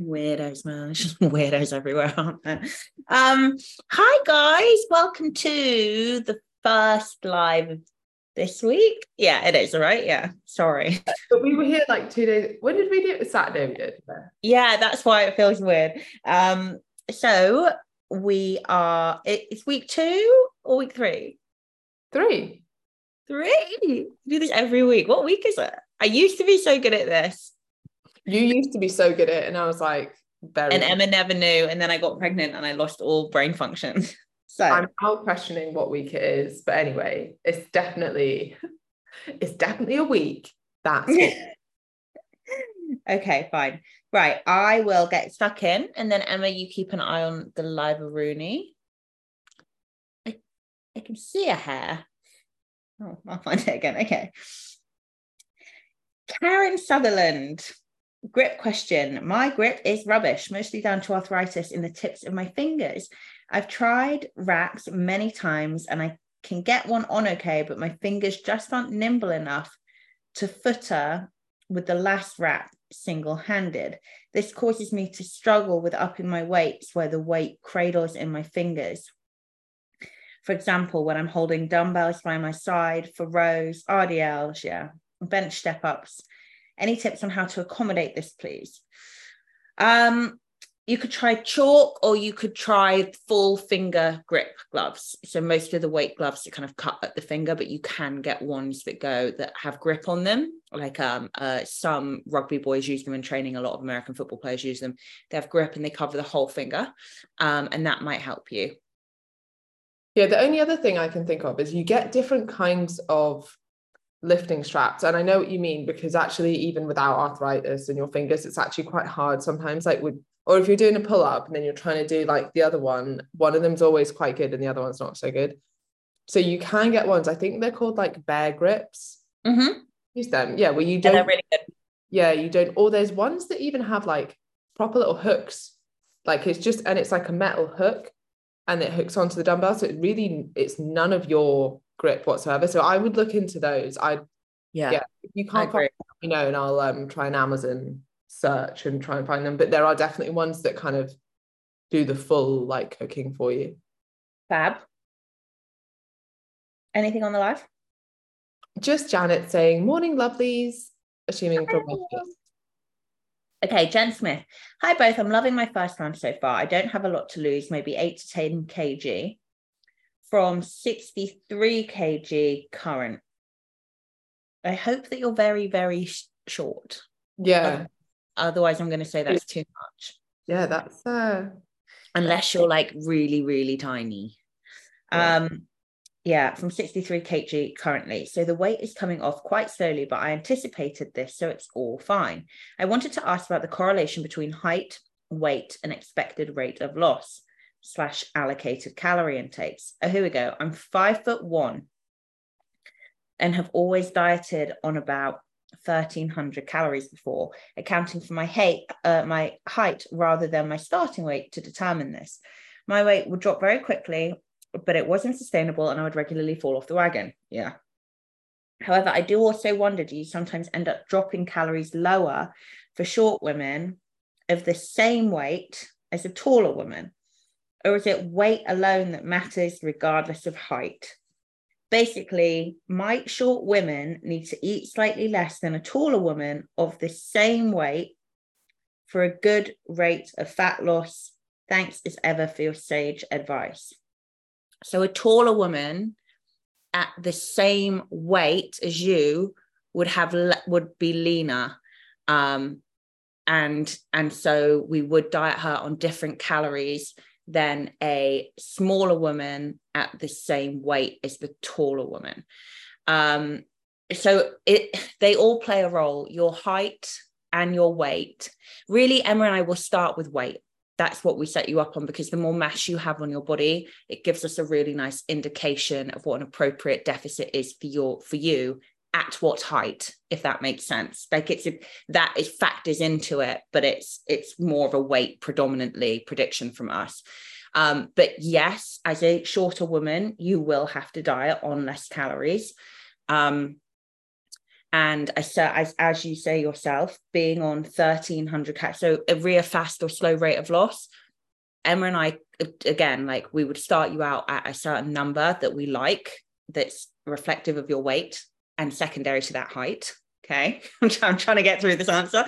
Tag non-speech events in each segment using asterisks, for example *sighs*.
Weirdos, man. *laughs* It's just weirdos everywhere, aren't there? Um, hi guys, welcome to the first live of this week. Yeah, it is, right? Yeah. Sorry. But we were here like two days. When did we do it? Saturday we did. Yeah, that's why it feels weird. Um, so we are it's week two or week three? Three. Three. We do this every week. What week is it? I used to be so good at this. You used to be so good at it, and I was like, very. And Emma never knew, and then I got pregnant and I lost all brain function. *laughs* So I'm now questioning what week it is, but anyway, it's definitely, it's definitely a week. That's *laughs* okay, fine. Right, I will get stuck in, and then Emma, you keep an eye on the live Rooney. I, I can see a hair. Oh, I'll find it again. Okay. Karen Sutherland. Grip question. My grip is rubbish, mostly down to arthritis in the tips of my fingers. I've tried wraps many times and I can get one on okay, but my fingers just aren't nimble enough to footer with the last wrap single handed. This causes me to struggle with upping my weights where the weight cradles in my fingers. For example, when I'm holding dumbbells by my side for rows, RDLs, yeah, bench step ups. Any tips on how to accommodate this, please? Um, you could try chalk or you could try full finger grip gloves. So most of the weight gloves are kind of cut at the finger, but you can get ones that go that have grip on them. Like um, uh, some rugby boys use them in training. A lot of American football players use them. They have grip and they cover the whole finger, um, and that might help you. Yeah, the only other thing I can think of is you get different kinds of lifting straps. And i know what you mean because actually even without arthritis in your fingers it's actually quite hard sometimes like with or if you're doing a pull up and then you're trying to do like the other one one of them's always quite good and the other one's not so good. So you can get ones i think they're called like bear grips. Mm-hmm. use them. Yeah where you don't yeah, really yeah you don't or there's ones that even have like proper little hooks. Like it's just and it's like a metal hook and it hooks onto the dumbbell so it really it's none of your grip whatsoever. So I would look into those. I yeah, yeah if you can't find you know, and I'll um try an Amazon search and try and find them. But there are definitely ones that kind of do the full like cooking for you. Fab. Anything on the live? Just Janet saying, morning lovelies, assuming from Okay, Jen Smith. Hi, both. I'm loving my first round so far. I don't have a lot to lose, maybe eight to 10 kg from 63 kg current. I hope that you're very, very sh- short. Yeah. Otherwise, I'm going to say that's too much. Yeah, that's uh unless you're like really, really tiny. Yeah. Um, yeah, from 63 kg currently. So the weight is coming off quite slowly, but I anticipated this, so it's all fine. I wanted to ask about the correlation between height, weight, and expected rate of loss slash allocated calorie intakes. Oh, here we go. I'm five foot one and have always dieted on about 1300 calories before, accounting for my height, uh, my height rather than my starting weight to determine this. My weight would drop very quickly, but it wasn't sustainable and I would regularly fall off the wagon. Yeah. However, I do also wonder do you sometimes end up dropping calories lower for short women of the same weight as a taller woman? Or is it weight alone that matters regardless of height? Basically, might short women need to eat slightly less than a taller woman of the same weight for a good rate of fat loss? Thanks as ever for your sage advice. So, a taller woman at the same weight as you would have would be leaner um, and and so we would diet her on different calories than a smaller woman at the same weight as the taller woman. Um, so it they all play a role, your height and your weight. Really, Emma and I will start with weight. That's what we set you up on because the more mass you have on your body, it gives us a really nice indication of what an appropriate deficit is for your for you at what height if that makes sense. Like it's a, that it factors into it but it's it's more of a weight predominantly prediction from us. Um, but yes as a shorter woman you will have to diet on less calories. Um, And I as, as you say yourself, being on 1300 calories, so a real fast or slow rate of loss. Emma and I, again, like we would start you out at a certain number that we like, that's reflective of your weight and secondary to that height. Okay. *laughs* I'm, trying, I'm trying to get through this answer.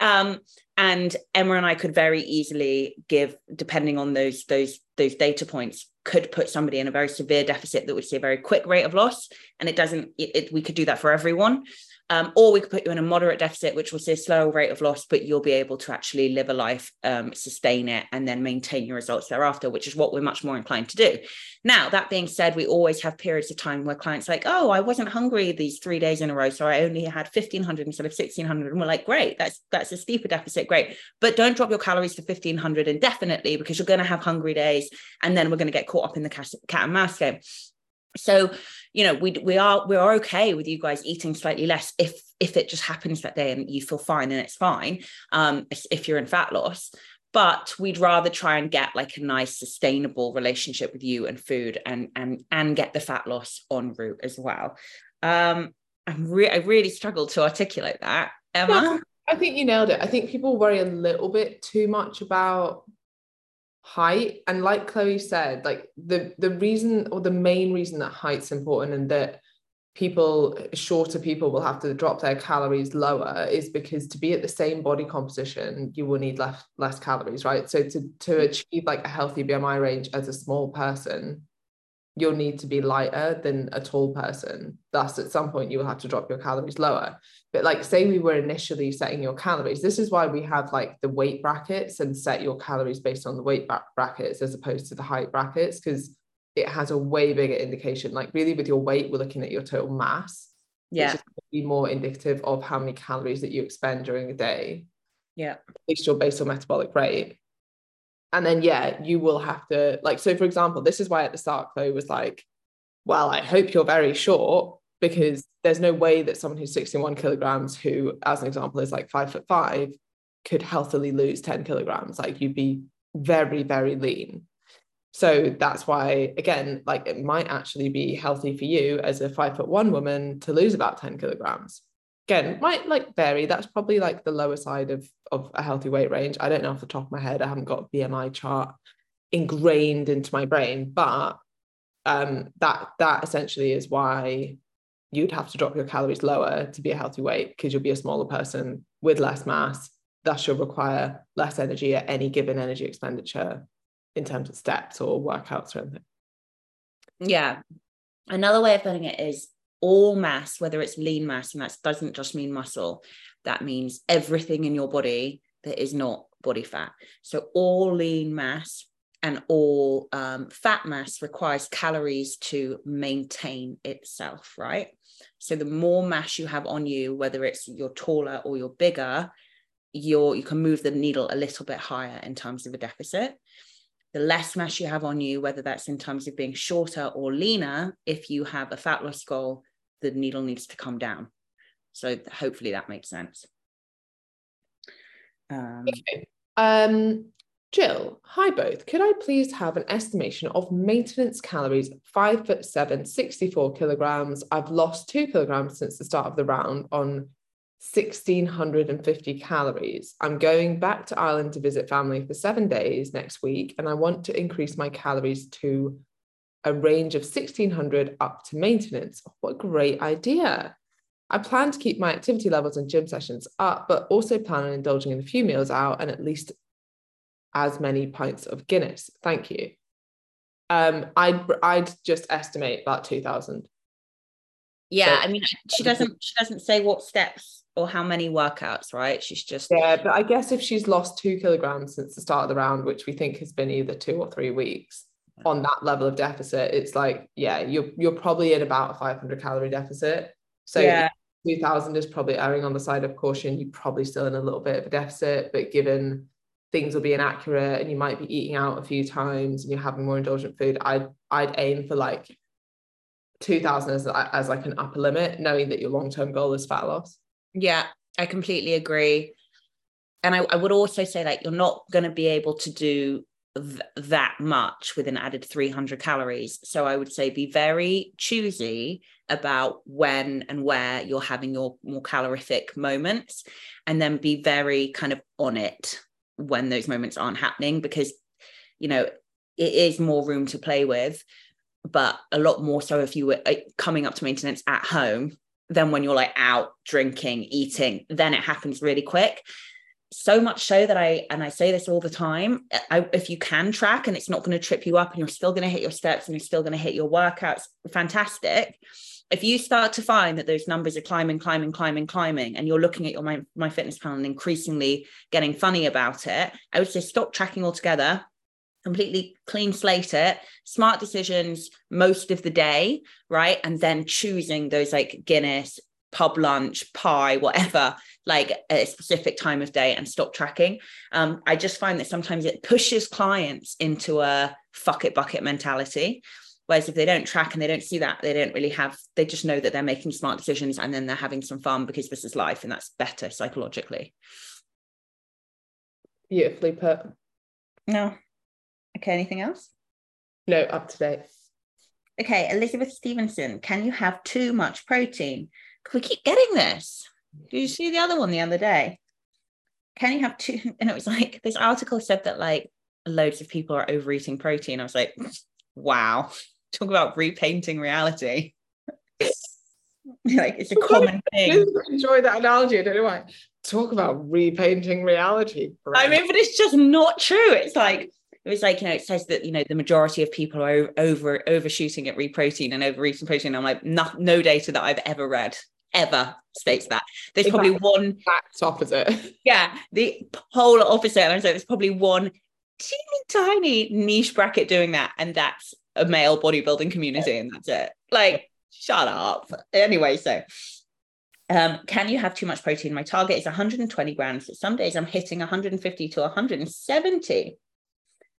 Um, and Emma and I could very easily give, depending on those those those data points, could put somebody in a very severe deficit that would see a very quick rate of loss, and it doesn't. It, it, we could do that for everyone. Um, or we could put you in a moderate deficit, which will see a slower rate of loss, but you'll be able to actually live a life, um, sustain it, and then maintain your results thereafter, which is what we're much more inclined to do. Now, that being said, we always have periods of time where clients like, oh, I wasn't hungry these three days in a row, so I only had 1500 instead of 1600. And we're like, great, that's that's a steeper deficit, great. But don't drop your calories to 1500 indefinitely because you're going to have hungry days, and then we're going to get caught up in the cat and mouse game. So you know we we are we are okay with you guys eating slightly less if if it just happens that day and you feel fine and it's fine um if you're in fat loss. But we'd rather try and get like a nice sustainable relationship with you and food and and and get the fat loss on route as well. Um i'm re- i really struggled to articulate that. Emma? I think you nailed it. I think people worry a little bit too much about height and like chloe said like the the reason or the main reason that height's important and that people shorter people will have to drop their calories lower is because to be at the same body composition you will need less less calories right? So to to mm. achieve like a healthy bmi range as a small person you'll need to be lighter than a tall person. Thus, at some point, you will have to drop your calories lower. But, like, say we were initially setting your calories, this is why we have like the weight brackets and set your calories based on the weight brackets as opposed to the height brackets, because it has a way bigger indication. Like, really, with your weight, we're looking at your total mass. Yeah. be more indicative of how many calories that you expend during a day. Yeah. At least your basal metabolic rate and then yeah you will have to like so for example this is why at the start chloe was like well i hope you're very short because there's no way that someone who's 61 kilograms who as an example is like five foot five could healthily lose 10 kilograms. Like you'd be very very lean. So that's why again like it might actually be healthy for you as a five foot one woman to lose about 10 kilograms again might like vary. That's probably like the lower side of of a healthy weight range. I don't know off the top of my head. I haven't got bmi chart ingrained into my brain but um that that essentially is why you'd have to drop your calories lower to be a healthy weight because you'll be a smaller person with less mass. Thus you'll require less energy at any given energy expenditure in terms of steps or workouts or anything. Yeah. Another way of putting it is all mass, whether it's lean mass, and that doesn't just mean muscle, that means everything in your body that is not body fat. So all lean mass and all um, fat mass requires calories to maintain itself, right? So the more mass you have on you, whether it's you're taller or you're bigger, you're you can move the needle a little bit higher in terms of a deficit the less mass you have on you, whether that's in terms of being shorter or leaner, if you have a fat loss goal, the needle needs to come down. So hopefully that makes sense. Um, okay. um, Jill, hi both. Could I please have an estimation of maintenance calories? Five foot seven, 64 kilograms. I've lost two kilograms since the start of the round on 1650 calories. I'm going back to Ireland to visit family for seven days next week, and I want to increase my calories to a range of 1600 up to maintenance. What a great idea. I plan to keep my activity levels and gym sessions up, but also plan on indulging in a few meals out and at least as many pints of Guinness. Thank you. Um, I'd I'd just estimate about two thousand. Yeah, so, I mean, she doesn't she doesn't say what steps or how many workouts, right? She's just yeah. But I guess if she's lost two kilograms since the start of the round, which we think has been either two or three weeks, on that level of deficit, it's like, yeah, you're you're probably in about a 500 calorie deficit. So yeah. 2000 is probably erring on the side of caution. You're probably still in a little bit of a deficit, but given things will be inaccurate and you might be eating out a few times and you're having more indulgent food, I'd I'd aim for like 2000 as, as like an upper limit, knowing that your long term goal is fat loss. Yeah, I completely agree. And I, I would also say like you're not going to be able to do th- that much with an added 300 calories. So I would say be very choosy about when and where you're having your more calorific moments and then be very kind of on it when those moments aren't happening because you know it is more room to play with but a lot more so if you were uh, coming up to maintenance at home than when you're like out drinking eating then it happens really quick so much so that I and I say this all the time I, if you can track and it's not going to trip you up and you're still going to hit your steps and you're still going to hit your workouts fantastic. If you start to find that those numbers are climbing climbing climbing climbing and you're looking at your my, MyFitnessPal and increasingly getting funny about it I would say stop tracking altogether completely clean slate it smart decisions most of the day right? And then choosing those like guinness pub lunch pie whatever like a specific time of day and stop tracking um, i just find that sometimes it pushes clients into a fuck it bucket mentality whereas if they don't track and they don't see that they don't really have they just know that they're making smart decisions and then they're having some fun because this is life and that's better psychologically beautifully put no Okay, anything else? No, up to date. Okay, Elizabeth Stevenson, can you have too much protein? Can we keep getting this. Did you see the other one the other day? Can you have two? *laughs* And it was like this article said that like loads of people are overeating protein. I was like, wow, *laughs* talk about repainting reality. *laughs* like it's a common thing. Enjoy that analogy. I don't know why. Talk about repainting reality. I mean, but it's just not true. It's like it was like you know it says that you know the majority of people are over overshooting at reprotein and overeating protein i'm like no, no data that i've ever read ever states that there's probably one exact opposite *laughs* yeah the polar opposite and saying there's probably one teeny tiny niche bracket doing that and that's a male bodybuilding community and that's it like shut up anyway so um, can you have too much protein? My target is 120 grams. Some days I'm hitting 150 to 170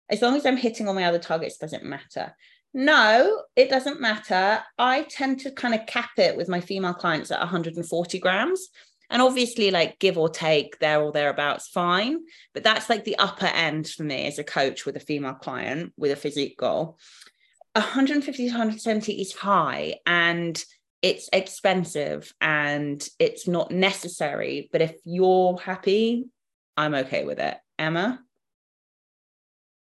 as long as I'm hitting all my other targets, doesn't matter. No, it doesn't matter. I tend to kind of cap it with my female clients at 140 grams. And obviously, like give or take there or thereabouts, fine. But that's like the upper end for me as a coach with a female client with a physique goal. 150 to 170 is high and it's expensive and it's not necessary. But if you're happy, I'm okay with it. Emma?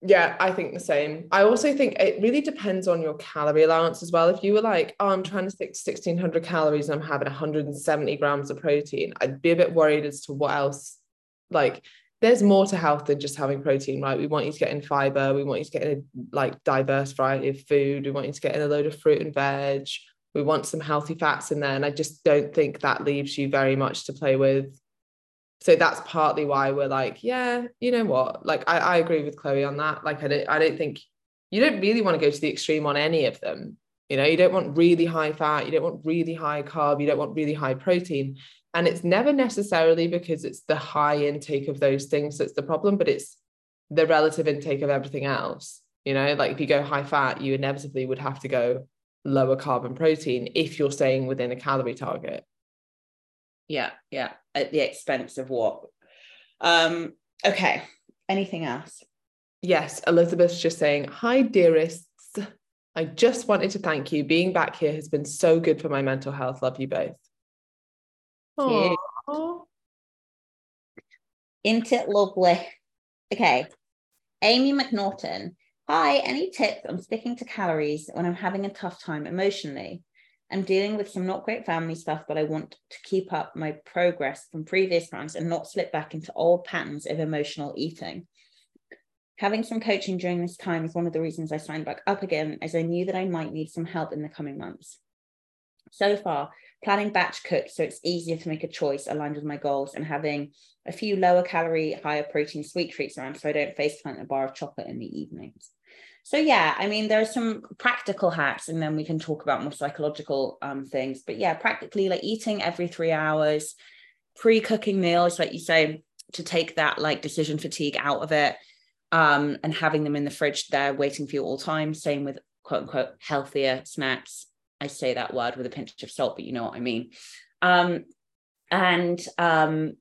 Yeah, I think the same. I also think it really depends on your calorie allowance as well. If you were like, oh, I'm trying to stick to 1600 calories and I'm having 170 grams of protein, I'd be a bit worried as to what else. Like, there's more to health than just having protein, right? We want you to get in fiber. We want you to get in a like diverse variety of food. We want you to get in a load of fruit and veg. We want some healthy fats in there. And I just don't think that leaves you very much to play with so that's partly why we're like yeah you know what? Like I, I agree with chloe on that. Like I don't, I don't think you don't really want to go to the extreme on any of them. You know you don't want really high fat you don't want really high carb you don't want really high protein. And it's never necessarily because it's the high intake of those things that's the problem but it's the relative intake of everything else. You know like if you go high fat you inevitably would have to go lower carbon protein if you're staying within a calorie target. Yeah yeah at the expense of what um okay anything else yes elizabeth's just saying hi dearests i just wanted to thank you being back here has been so good for my mental health love you both Aww. Isn't it lovely? Okay. Amy McNaughton. Hi, any tips on sticking to calories when I'm having a tough time emotionally? I'm dealing with some not great family stuff, but I want to keep up my progress from previous months and not slip back into old patterns of emotional eating. Having some coaching during this time is one of the reasons I signed back up again, as I knew that I might need some help in the coming months. So far, planning batch cooked so it's easier to make a choice aligned with my goals and having a few lower calorie, higher protein sweet treats around so I don't face plant a bar of chocolate in the evenings so yeah i mean there's some practical hacks and then we can talk about more psychological um, things. But yeah practically like eating every three hours pre-cooking meals like you say to take that like decision fatigue out of it um, and having them in the fridge there waiting for you all time. Same with quote unquote healthier snacks. I say that word with a pinch of salt but you know what i mean. Um, and um,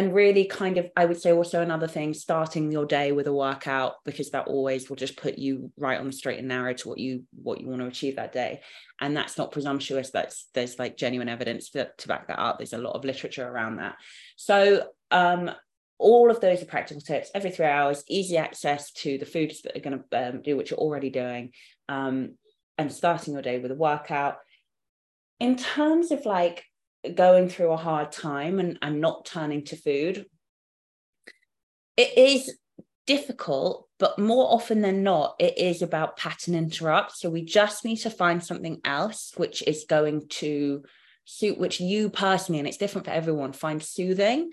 and really kind of i would say also another thing starting your day with a workout because that always will just put you right on the straight and narrow to what you what you want to achieve that day. And that's not presumptuous that's there's like genuine evidence to, to back that up. There's a lot of literature around that. So um all of those are practical tips. Every three hours easy access to the foods that are going to um, do what you're already doing um, and starting your day with a workout. In terms of like going through a hard time and, and not turning to food, it is difficult, but more often than not, it is about pattern interrupt. So we just need to find something else which is going to suit, which you personally, and it's different for everyone, find soothing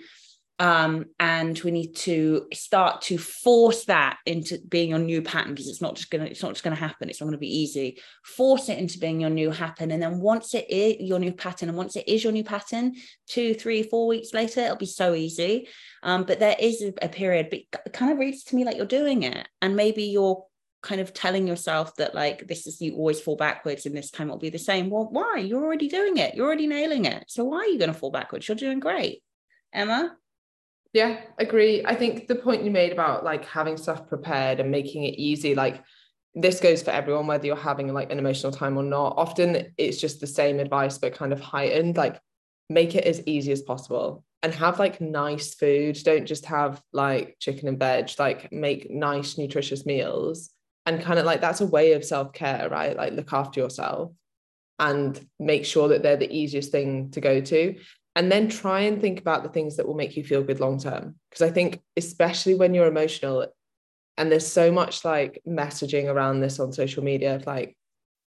um, and we need to start to force that into being your new pattern because it's not just gonna it's not just gonna happen. It's not gonna be easy. Force it into being your new happen. And then once it is your new pattern and once it is your new pattern two three four weeks later it'll be so easy. Um, but there is a, period but it kind of reads to me like you're doing it. And maybe you're kind of telling yourself that like this is you always fall backwards and this time it'll be the same. Well why? You're already doing it. You're already nailing it. So why are you going to fall backwards? You're doing great. Emma yeah, agree. I think the point you made about like having stuff prepared and making it easy, like this goes for everyone, whether you're having like an emotional time or not. Often it's just the same advice, but kind of heightened. Like make it as easy as possible and have like nice food. Don't just have like chicken and veg, like make nice, nutritious meals. And kind of like that's a way of self-care, right? Like look after yourself and make sure that they're the easiest thing to go to and then try and think about the things that will make you feel good long term. Because i think especially when you're emotional and there's so much like messaging around this on social media of like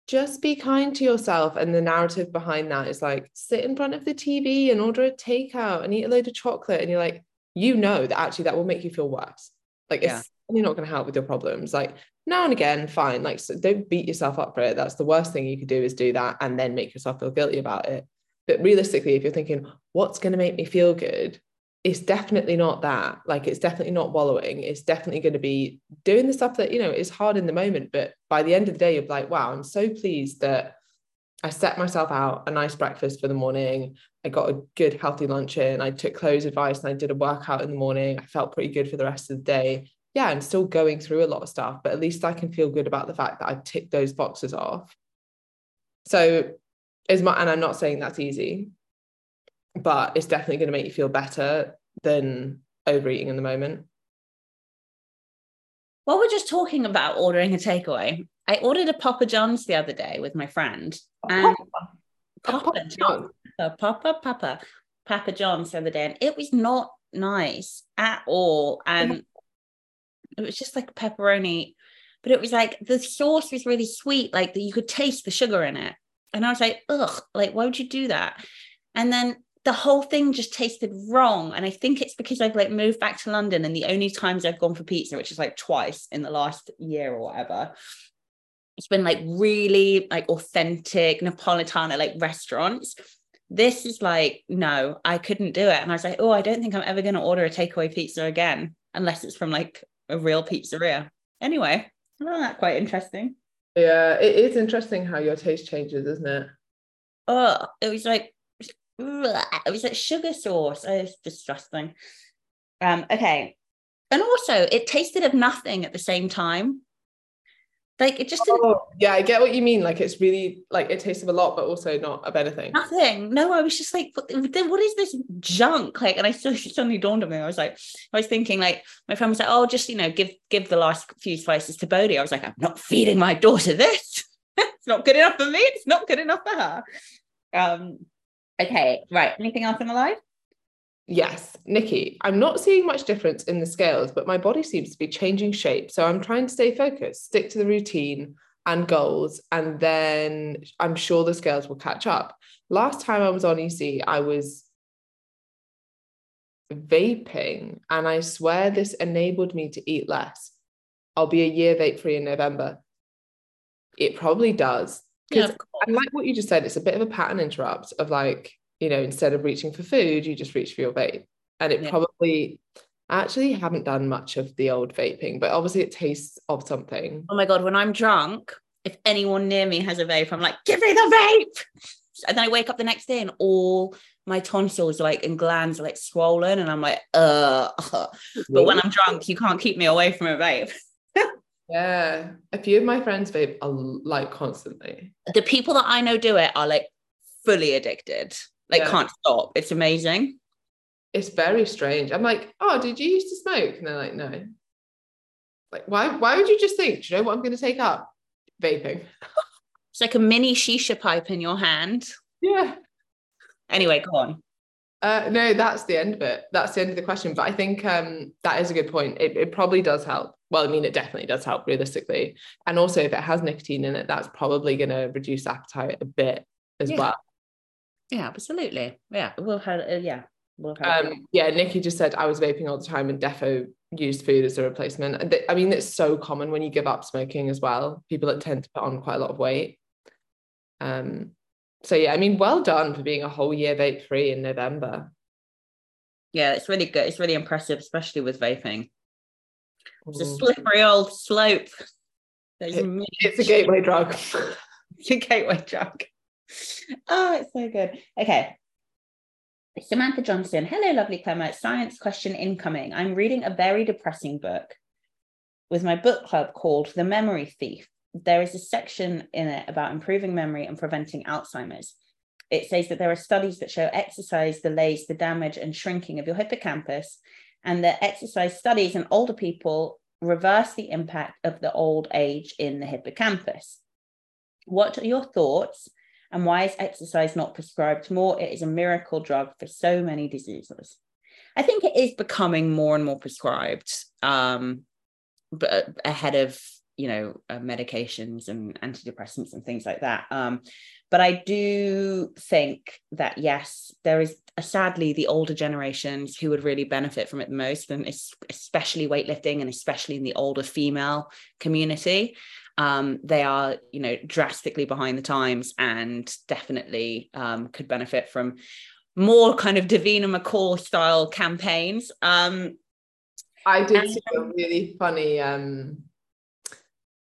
just be kind to yourself and the narrative behind that is like sit in front of the tv and order a takeout and eat a load of chocolate and you're like you know that actually that will make you feel worse. Like yeah. it's you're not going to help with your problems. Like now and again fine like so don't beat yourself up for it. That's the worst thing you could do is do that and then make yourself feel guilty about it but realistically, if you're thinking, what's going to make me feel good? It's definitely not that. Like, it's definitely not wallowing. It's definitely going to be doing the stuff that, you know, is hard in the moment. But by the end of the day, you're like, wow, I'm so pleased that I set myself out a nice breakfast for the morning. I got a good, healthy lunch in. I took Chloe's advice and I did a workout in the morning. I felt pretty good for the rest of the day. Yeah, I'm still going through a lot of stuff, but at least I can feel good about the fact that I've ticked those boxes off. So is my and I'm not saying that's easy, but it's definitely going to make you feel better than overeating in the moment. While we're just talking about ordering a takeaway. I ordered a Papa John's the other day with my friend. And Papa, Papa John, Papa, Papa, Papa John's the other day, and it was not nice at all. And it was just like pepperoni, but it was like the sauce was really sweet, like that you could taste the sugar in it. And I was like, ugh, like, why would you do that? And then the whole thing just tasted wrong. And I think it's because I've like moved back to London and the only times I've gone for pizza, which is like twice in the last year or whatever, it's been like really like authentic Napolitana like restaurants. This is like, no, I couldn't do it. And I was like, oh, I don't think I'm ever going to order a takeaway pizza again, unless it's from like a real pizzeria. Anyway, I found that quite interesting. Yeah, it is interesting how your taste changes, isn't it? Oh, it was like it was like sugar sauce. Oh, it's disgusting. Um, okay. And also it tasted of nothing at the same time. Like it just didn't oh, yeah, I get what you mean. Like it's really like it tastes of a lot, but also not a better thing. Nothing. No, I was just like, what, what is this junk? Like, and I still suddenly dawned on me. I was like, I was thinking, like, my friend was like, oh, just you know, give give the last few slices to Bodhi. I was like, I'm not feeding my daughter this. *laughs* it's not good enough for me. It's not good enough for her. Um, okay, right. Anything else in the life? Yes, Nikki, I'm not seeing much difference in the scales, but my body seems to be changing shape. So I'm trying to stay focused, stick to the routine and goals, and then I'm sure the scales will catch up. Last time I was on EC, I was vaping, and I swear this enabled me to eat less. I'll be a year vape free in November. It probably does. Because yeah, I like what you just said, it's a bit of a pattern interrupt of like, you know, instead of reaching for food, you just reach for your vape. And it yeah. probably I actually haven't done much of the old vaping, but obviously it tastes of something. Oh my god, when I'm drunk, if anyone near me has a vape, I'm like, give me the vape. And then I wake up the next day and all my tonsils like and glands are like swollen, and I'm like, uh. But when I'm drunk, you can't keep me away from a vape. *laughs* yeah, a few of my friends vape are like constantly. The people that I know do it are like fully addicted, like yeah. can't stop. It's amazing. It's very strange. I'm like, oh, did you used to smoke? And they're like, no. Like, why? Why would you just think? Do you know what I'm going to take up? Vaping. *laughs* it's like a mini shisha pipe in your hand. Yeah. Anyway, go on. Uh, no, that's the end of it. That's the end of the question. But I think um, that is a good point. It, it probably does help. Well, I mean, it definitely does help realistically. And also, if it has nicotine in it, that's probably going to reduce appetite a bit as yeah. well. Yeah, absolutely. Yeah, we'll have. Uh, yeah, we'll have. Um, yeah, Nikki just said I was vaping all the time, and defo used food as a replacement. I mean, it's so common when you give up smoking as well. People that tend to put on quite a lot of weight. Um, so yeah, I mean, well done for being a whole year vape free in November. Yeah, it's really good. It's really impressive, especially with vaping. It's a mm. slippery old slope. It, it's a gateway drug. *laughs* it's a gateway drug. Oh, it's so good. Okay. Samantha Johnson. Hello, lovely Clemmer. Science question incoming. I'm reading a very depressing book with my book club called The Memory Thief there is a section in it about improving memory and preventing Alzheimer's. It says that there are studies that show exercise delays the damage and shrinking of your hippocampus, and that exercise studies in older people reverse the impact of the old age in the hippocampus. What are your thoughts? And why is exercise not prescribed more? It is a miracle drug for so many diseases. I think it is becoming more and more prescribed, um, but ahead of you know uh, medications and antidepressants and things like that um, but i do think that yes there is uh, sadly the older generations who would really benefit from it the most and especially weightlifting and especially in the older female community um, they are you know drastically behind the times and definitely um, could benefit from more kind of davina mccall style campaigns um, i did and- see a really funny um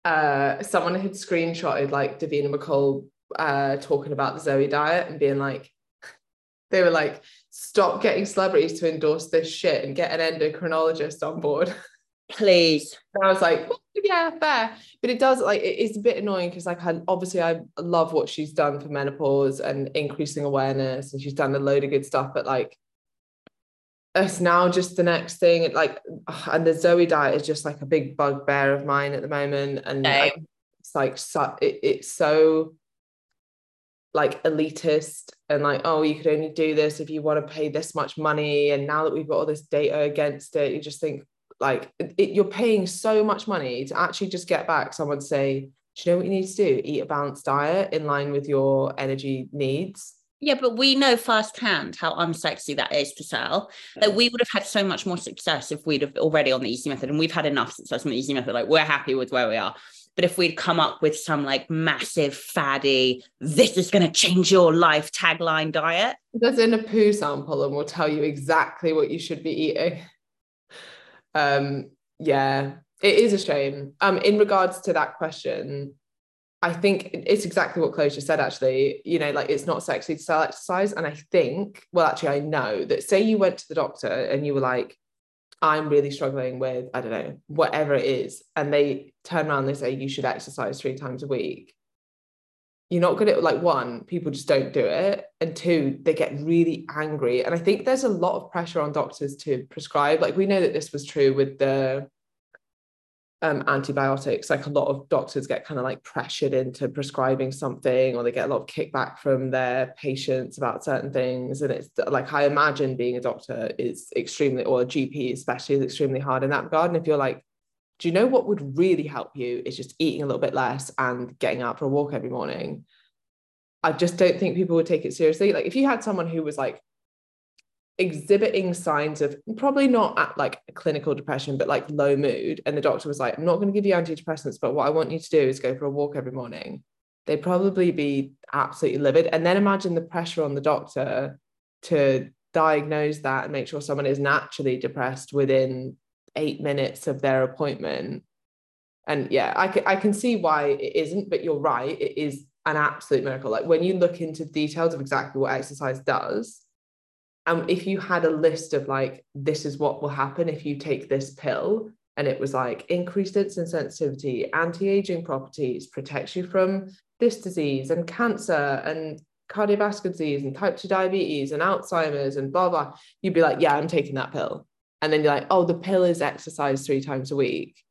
uh, someone had screenshotted like Davina McCall uh, talking about the Zoe diet and being like, *laughs* they were like, stop getting celebrities to endorse this shit and get an endocrinologist on board. *laughs* Please. And I was like, yeah, fair. But it does like it is a bit annoying because like I, obviously I love what she's done for menopause and increasing awareness, and she's done a load of good stuff. But like it's now just the next thing It, like and the zoe diet is just like a big bugbear of mine at the moment and it's like so, it, it's so like elitist and like oh you could only do this if you want to pay this much money and now that we've got all this data against it you just think like it, you're paying so much money to actually just get back someone say do you know what you need to do eat a balanced diet in line with your energy needs yeah, but we know firsthand how unsexy that is to sell. That we would have had so much more success if we'd have already on the EC method, and we've had enough success on the EC method. Like we're happy with where we are. But if we'd come up with some like massive faddy, this is going to change your life tagline diet. There's in a poo sample and we'll tell you exactly what you should be eating. Um, yeah, it is a shame. Um, in regards to that question, I think it's exactly what just said, actually. You know, like it's not sexy to sell exercise. And I think, well, actually, I know that say you went to the doctor and you were like, I'm really struggling with, I don't know, whatever it is. And they turn around and they say, you should exercise three times a week. You're not going to, like, one, people just don't do it. And two, they get really angry. And I think there's a lot of pressure on doctors to prescribe. Like, we know that this was true with the um, antibiotics like a lot of doctors get kind of like pressured into prescribing something or they get a lot of kickback from their patients about certain things and it's like i imagine being a doctor is extremely or a gp especially is extremely hard in that regard and if you're like do you know what would really help you is just eating a little bit less and getting out for a walk every morning i just don't think people would take it seriously like if you had someone who was like exhibiting signs of probably not at like clinical depression, but like low mood. And the doctor was like, I'm not going to give you antidepressants, but what I want you to do is go for a walk every morning. They'd probably be absolutely livid. And then imagine the pressure on the doctor to diagnose that and make sure someone is naturally depressed within eight minutes of their appointment. And yeah, I can, see why it isn't, but you're right. It is an absolute miracle. Like when you look into details of exactly what exercise does, and if you had a list of like, this is what will happen if you take this pill, and it was like increased insulin sensitivity, anti-aging properties, protects you from this disease and cancer and cardiovascular disease and type 2 diabetes and Alzheimer's and blah blah, you'd be like, yeah, I'm taking that pill. And then you're like, oh, the pill is exercise three times a week.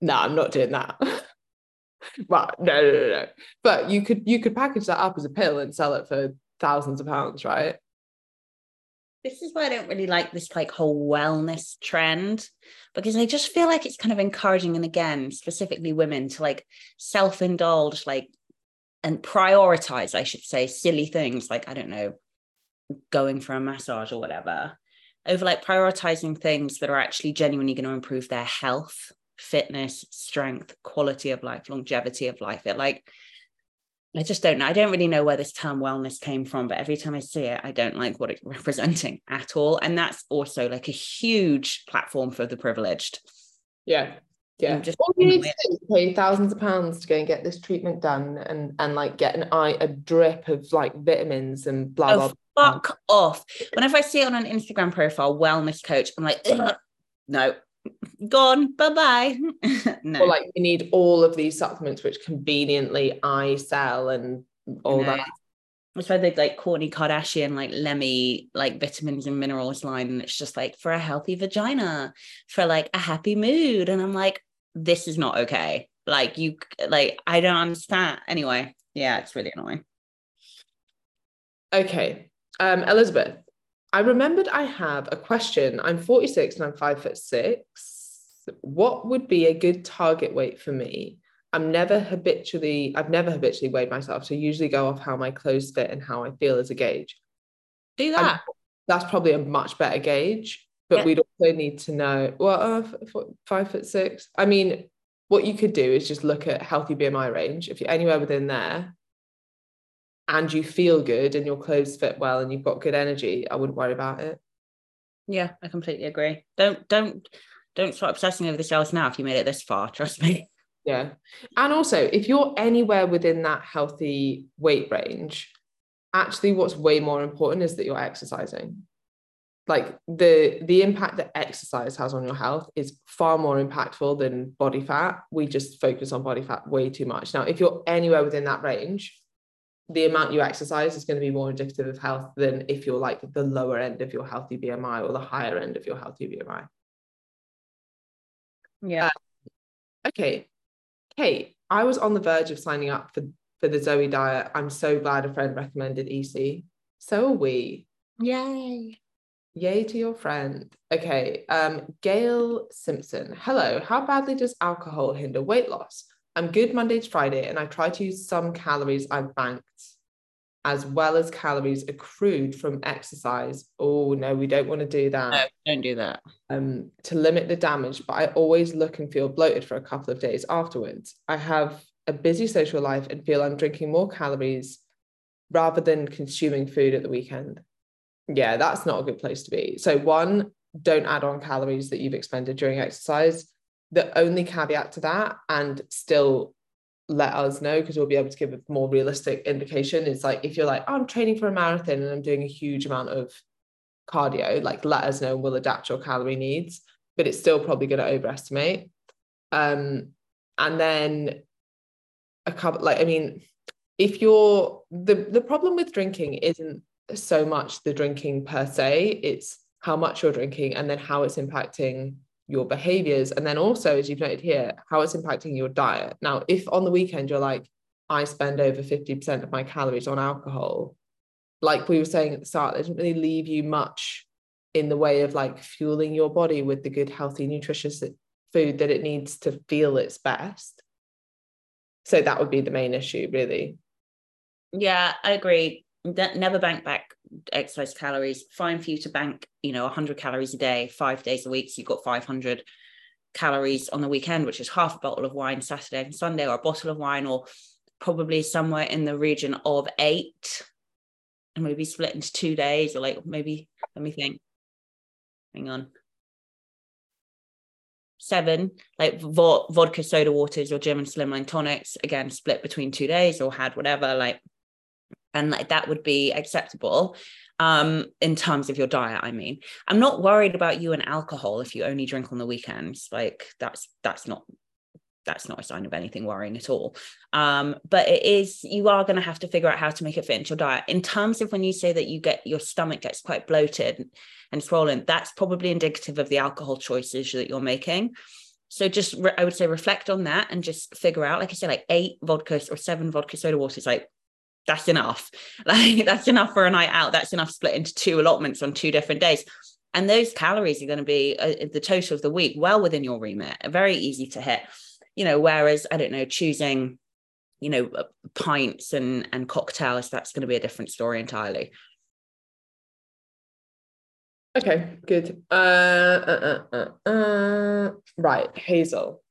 No, I'm not doing that. *laughs* but no, no, no, no. But you could you could package that up as a pill and sell it for thousands of pounds, right? This is why I don't really like this like whole wellness trend because I just feel like it's kind of encouraging and again specifically women to like self-indulge like and prioritize I should say silly things like I don't know going for a massage or whatever over like prioritizing things that are actually genuinely going to improve their health fitness strength quality of life longevity of life it like I just don't know. I don't really know where this term wellness came from, but every time I see it, I don't like what it's *laughs* representing at all. And that's also like a huge platform for the privileged. Yeah. Yeah. Just all you need to do is pay thousands of pounds to go and get this treatment done and and like get an eye a drip of like vitamins and blah oh, blah. Fuck off. Whenever I see it on an Instagram profile, wellness coach, I'm like, no, gone bye bye *laughs* no. Or like you need all of these supplements which conveniently i sell and all that. That's why they like Kourtney Kardashian like Lemme like vitamins and minerals line and it's just like for a healthy vagina for like a happy mood. And I'm like this is not okay. Like you like I don't understand. Anyway yeah it's really annoying. Okay um Elizabeth I remembered I have a question. I'm 46 and I'm five foot six. What would be a good target weight for me? I'm never habitually, I've never habitually weighed myself. So usually go off how my clothes fit and how I feel as a gauge. Do that. I'm, that's probably a much better gauge. But yeah. we'd also need to know, well, uh, five foot six. I mean, what you could do is just look at healthy BMI range. If you're anywhere within there, and you feel good and your clothes fit well and you've got good energy, I wouldn't worry about it. Yeah, I completely agree. Don't don't don't start obsessing over the sales now if you made it this far, trust me. Yeah. And also, if you're anywhere within that healthy weight range, actually what's way more important is that you're exercising. Like the the impact that exercise has on your health is far more impactful than body fat. We just focus on body fat way too much. Now, if you're anywhere within that range, the amount you exercise is going to be more indicative of health than if you're like the lower end of your healthy BMI or the higher end of your healthy BMI. Yeah. Uh, okay. Kate, I was on the verge of signing up for, for the Zoe diet. I'm so glad a friend recommended EC. So are we. Yay. Yay to your friend. Okay. Um, Gail Simpson. Hello. How badly does alcohol hinder weight loss? I'm good Monday to Friday, and I try to use some calories I've banked as well as calories accrued from exercise. Oh no, we don't want to do that. No, don't do that. Um, to limit the damage, but I always look and feel bloated for a couple of days afterwards. I have a busy social life and feel I'm drinking more calories rather than consuming food at the weekend. Yeah, that's not a good place to be. So one, don't add on calories that you've expended during exercise the only caveat to that and still let us know because we'll be able to give a more realistic indication is like if you're like oh, i'm training for a marathon and i'm doing a huge amount of cardio like let us know and we'll adapt your calorie needs but it's still probably going to overestimate. Um and then a couple like i mean if you're the the problem with drinking isn't so much the drinking per se it's how much you're drinking and then how it's impacting your behaviors and then also as you've noted here how it's impacting your diet. Now if on the weekend you're like i spend over 50% of my calories on alcohol like we were saying at the start it doesn't really leave you much in the way of like fueling your body with the good healthy nutritious food that it needs to feel its best. So that would be the main issue really. Yeah i agree. Never bank back exercise calories fine for you to bank you know 100 calories a day five days a week. So you've got 500 calories on the weekend which is half a bottle of wine saturday and sunday or a bottle of wine or probably somewhere in the region of eight and maybe split into two days or like maybe let me think. Hang on. Seven like vo- vodka soda waters or german slimline tonics. Again split between two days or had whatever like and like that would be acceptable um in terms of your diet i mean i'm not worried about you and alcohol if you only drink on the weekends like that's that's not that's not a sign of anything worrying at all. Um, but it is, you are going to have to figure out how to make it fit into your diet. In terms of when you say that you get your stomach gets quite bloated and swollen, that's probably indicative of the alcohol choices that you're making. So just, re- I would say, reflect on that and just figure out, like I said, like eight vodkas or seven vodka soda waters, like that's enough. *laughs* Like that's enough for a night out. That's enough split into two allotments on two different days. And those calories are going to be uh, the total of the week, well within your remit, very easy to hit you know whereas i don't know choosing you know uh, pints and and cocktails that's going to be a different story entirely okay good uh, uh, uh, uh, uh. right hazel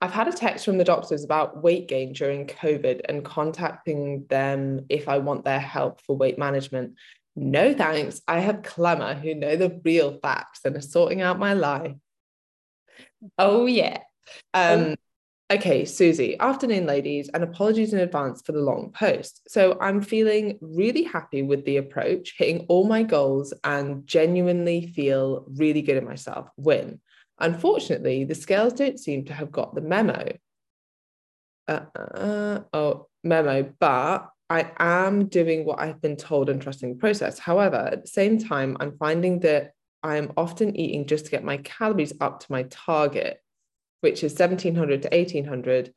I've had a text from the doctors about weight gain during COVID and contacting them if I want their help for weight management. No thanks. I have Clemmer who know the real facts and are sorting out my lie. Oh, yeah. Um, okay, Susie, afternoon, ladies, and apologies in advance for the long post. So I'm feeling really happy with the approach, hitting all my goals, and genuinely feel really good in myself. Win. Unfortunately, the scales don't seem to have got the memo. Uh, uh, oh, memo, but I am doing what I've been told and trusting the process. However, at the same time, I'm finding that I'm often eating just to get my calories up to my target which is 1700 to 1800,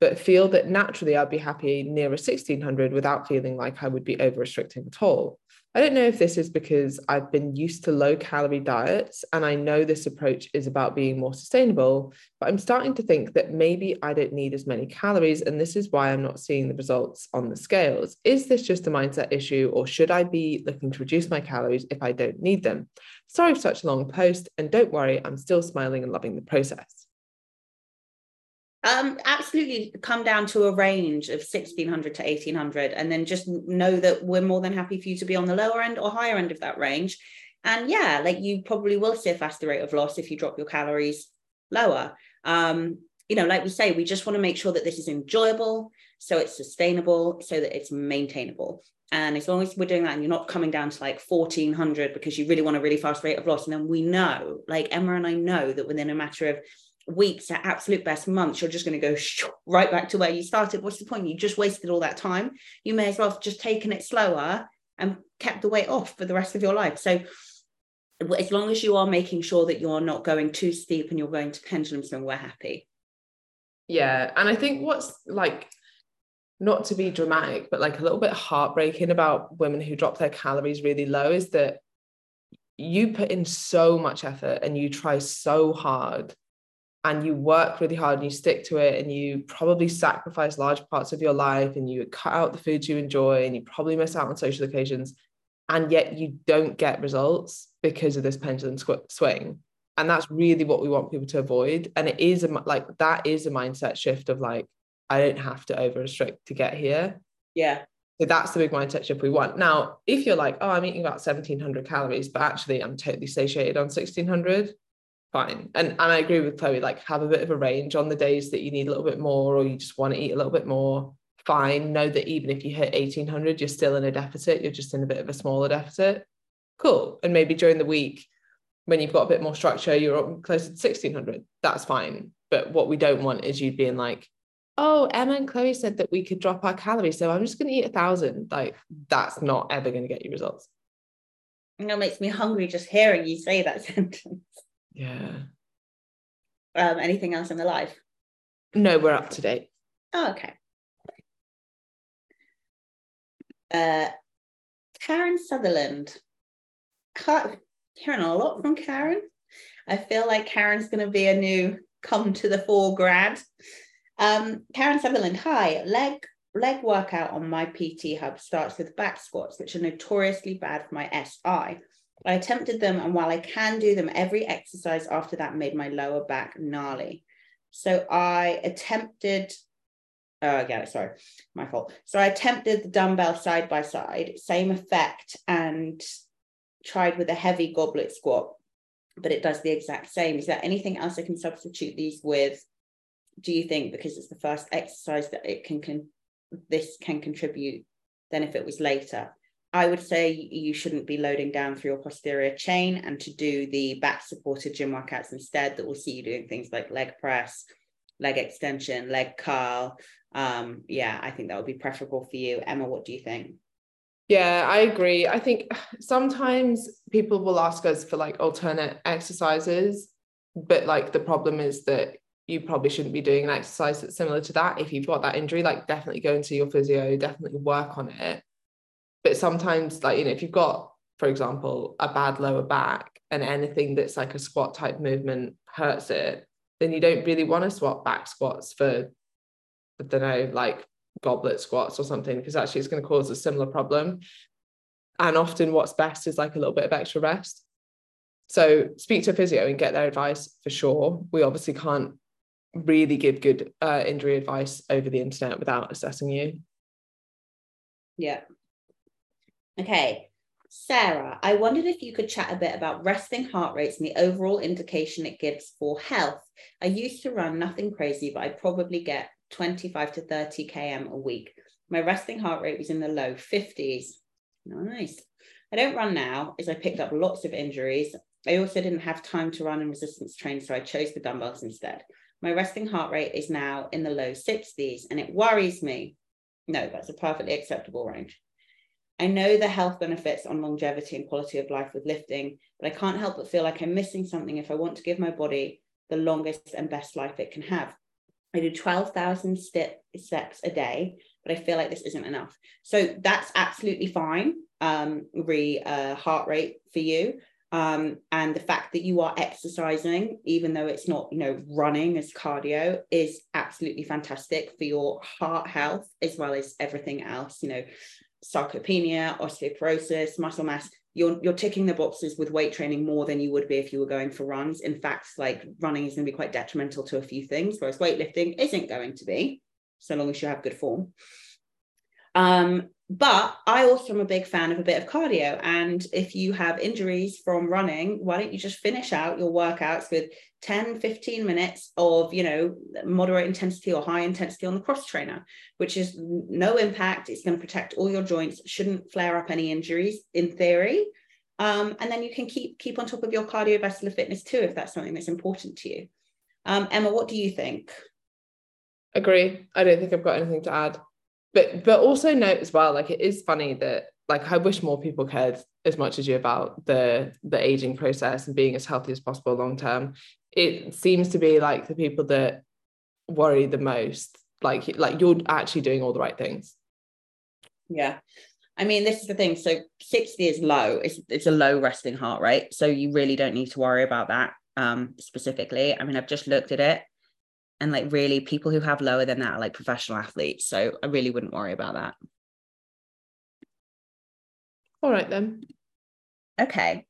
but feel that naturally I'd be happy near a 1600 without feeling like I would be over restricting at all. I don't know if this is because I've been used to low calorie diets and I know this approach is about being more sustainable, but I'm starting to think that maybe I don't need as many calories and this is why I'm not seeing the results on the scales. Is this just a mindset issue or should I be looking to reduce my calories if I don't need them? Sorry for such a long post and don't worry, I'm still smiling and loving the process. Um, absolutely come down to a range of 1600 to 1800 and then just know that we're more than happy for you to be on the lower end or higher end of that range. And yeah like you probably will see a faster rate of loss if you drop your calories lower. Um, you know like we say we just want to make sure that this is enjoyable so it's sustainable so that it's maintainable. And as long as we're doing that and you're not coming down to like 1400 because you really want a really fast rate of loss and then we know like emma and i know that within a matter of weeks at absolute best months you're just going to go right back to where you started. What's the point? You just wasted all that time. You may as well have just taken it slower and kept the weight off for the rest of your life. So as long as you are making sure that you're not going too steep and you're going to pendulum swing we're happy. Yeah and i think what's like not to be dramatic but like a little bit heartbreaking about women who drop their calories really low is that you put in so much effort and you try so hard and you work really hard and you stick to it and you probably sacrifice large parts of your life and you cut out the foods you enjoy and you probably miss out on social occasions and yet you don't get results because of this pendulum swing. And that's really what we want people to avoid. And it is a, like that is a mindset shift of like i don't have to over restrict to get here. Yeah. So that's the big mindset shift we want. Now if you're like oh i'm eating about 1700 calories but actually i'm totally satiated on 1600 fine. And and I agree with Chloe, like have a bit of a range on the days that you need a little bit more or you just want to eat a little bit more. Fine. Know that even if you hit 1800, you're still in a deficit. You're just in a bit of a smaller deficit. Cool. And maybe during the week, when you've got a bit more structure, you're up closer to 1600. That's fine. But what we don't want is you being like, oh, Emma and Chloe said that we could drop our calories. So I'm just going to eat a thousand. Like, that's not ever going to get you results. Know, makes me hungry just hearing you say that *laughs* sentence. Yeah. Um, anything else in the life? No, we're up to date. Oh, okay. Uh, Karen Sutherland. Hearing a lot from Karen. I feel like Karen's going to be a new come to the fore grad. Um, Karen Sutherland, hi. Leg leg workout on my PT hub starts with back squats, which are notoriously bad for my SI. I attempted them, and while I can do them, every exercise after that made my lower back gnarly. So I attempted, oh, I get it, sorry, my fault. So I attempted the dumbbell side by side, same effect, and tried with a heavy goblet squat. but it does the exact same. Is there anything else I can substitute these with? Do you think because it's the first exercise that it can, can this can contribute than if it was later? I would say you shouldn't be loading down through your posterior chain and to do the back supported gym workouts instead that will see you doing things like leg press, leg extension, leg curl. Um, yeah, I think that would be preferable for you. Emma, what do you think? Yeah, I agree. I think sometimes people will ask us for like alternate exercises, but like the problem is that you probably shouldn't be doing an exercise that's similar to that. If you've got that injury, like definitely go into your physio, definitely work on it. But sometimes, like, you know, if you've got, for example, a bad lower back and anything that's like a squat type movement hurts it, then you don't really want to swap back squats for, I don't know, like goblet squats or something because actually it's going to cause a similar problem. And often what's best is like a little bit of extra rest. So speak to a physio and get their advice for sure. We obviously can't really give good uh, injury advice over the internet without assessing you. Yeah okay Sarah, I wondered if you could chat a bit about resting heart rates and the overall indication it gives for health. I used to run nothing crazy, but I probably get 25 to 30 km a week. My resting heart rate was in the low 50s. Nice. I don't run now as I picked up lots of injuries. I also didn't have time to run and resistance train, so I chose the dumbbells instead. My resting heart rate is now in the low 60s and it worries me. No, that's a perfectly acceptable range. I know the health benefits on longevity and quality of life with lifting, but I can't help but feel like I'm missing something if I want to give my body the longest and best life it can have. I do 12,000 steps a day, but I feel like this isn't enough. So that's absolutely fine, um, re uh, heart rate for you. Um, and the fact that you are exercising, even though it's not, you know, running as cardio, is absolutely fantastic for your heart health as well as everything else. You know, sarcopenia, osteoporosis, muscle mass you're you're ticking the boxes with weight training more than you would be if you were going for runs. In fact, like running is going to be quite detrimental to a few things, whereas weightlifting isn't going to be, so long as you have good form. Um, but I also am a big fan of a bit of cardio. And if you have injuries from running, why don't you just finish out your workouts with 10, 15 minutes of, you know, moderate intensity or high intensity on the cross trainer, which is no impact. It's going to protect all your joints, shouldn't flare up any injuries in theory. Um, and then you can keep keep on top of your cardiovascular fitness too, if that's something that's important to you. Um, Emma, what do you think? Agree. I don't think I've got anything to add but but also note as well like it is funny that like I wish more people cared as much as you about the the aging process and being as healthy as possible long term. It seems to be like the people that worry the most, like like you're actually doing all the right things. Yeah. I mean, this is the thing. So 60 is low. It's it's a low resting heart rate. So you really don't need to worry about that um specifically. I mean, I've just looked at it and like really people who have lower than that are like professional athletes so i really wouldn't worry about that all right then okay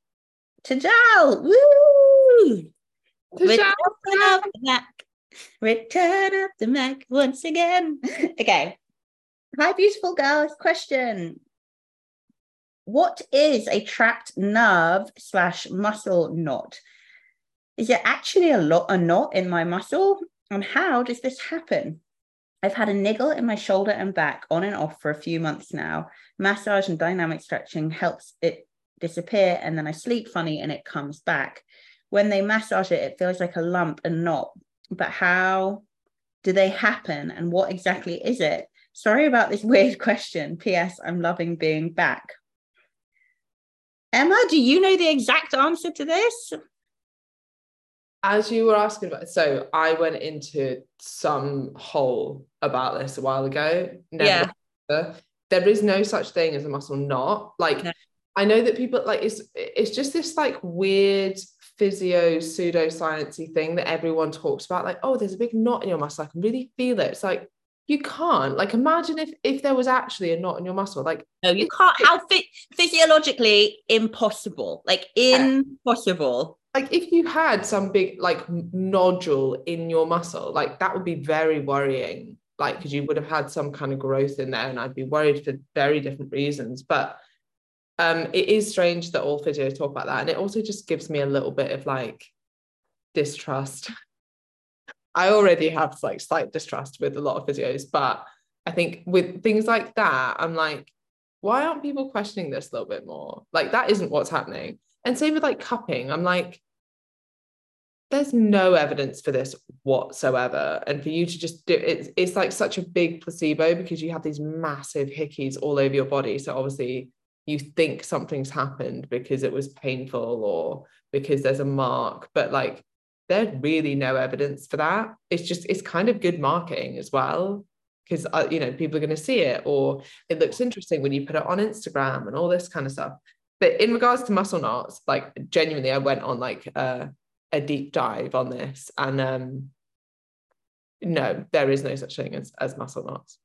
Tajal, woo! Return of the Mack. Return of the Mack once again. *laughs* okay. Hi, beautiful girls. Question. What is a trapped nerve slash muscle knot? Is it actually a lot a knot in my muscle? And how does this happen? I've had a niggle in my shoulder and back on and off for a few months now. Massage and dynamic stretching helps it disappear, and then I sleep funny and it comes back. When they massage it, it feels like a lump and knot. But how do they happen, and what exactly is it? Sorry about this *laughs* weird question. P.S. I'm loving being back. Emma, do you know the exact answer to this? As you were asking about so i went into some hole about this a while ago. Never yeah. there is no such thing as a muscle knot. Like no. i know that people like it's it's just this like weird physio pseudosciencey thing that everyone talks about like oh there's a big knot in your muscle. I can really feel it. It's like you can't. Like imagine if if there was actually a knot in your muscle. Like no you can't. how physiologically impossible. Like impossible like if you had some big like nodule in your muscle like that would be very worrying like because you would have had some kind of growth in there and i'd be worried for very different reasons but um, it is strange that all physios talk about that. And it also just gives me a little bit of like distrust. *laughs* I already have like slight distrust with a lot of physios, but I think with things like that, I'm like, why aren't people questioning this a little bit more? Like that isn't what's happening. And same with like cupping. I'm like, there's no evidence for this whatsoever. And for you to just do it, it's like such a big placebo because you have these massive hickeys all over your body. So obviously you think something's happened because it was painful or because there's a mark, but like there's really no evidence for that. It's just it's kind of good marketing as well because uh, you know people are going to see it or it looks interesting when you put it on Instagram and all this kind of stuff. But in regards to muscle knots, like genuinely, I went on like uh, a deep dive on this, and um, no, there is no such thing as as muscle knots.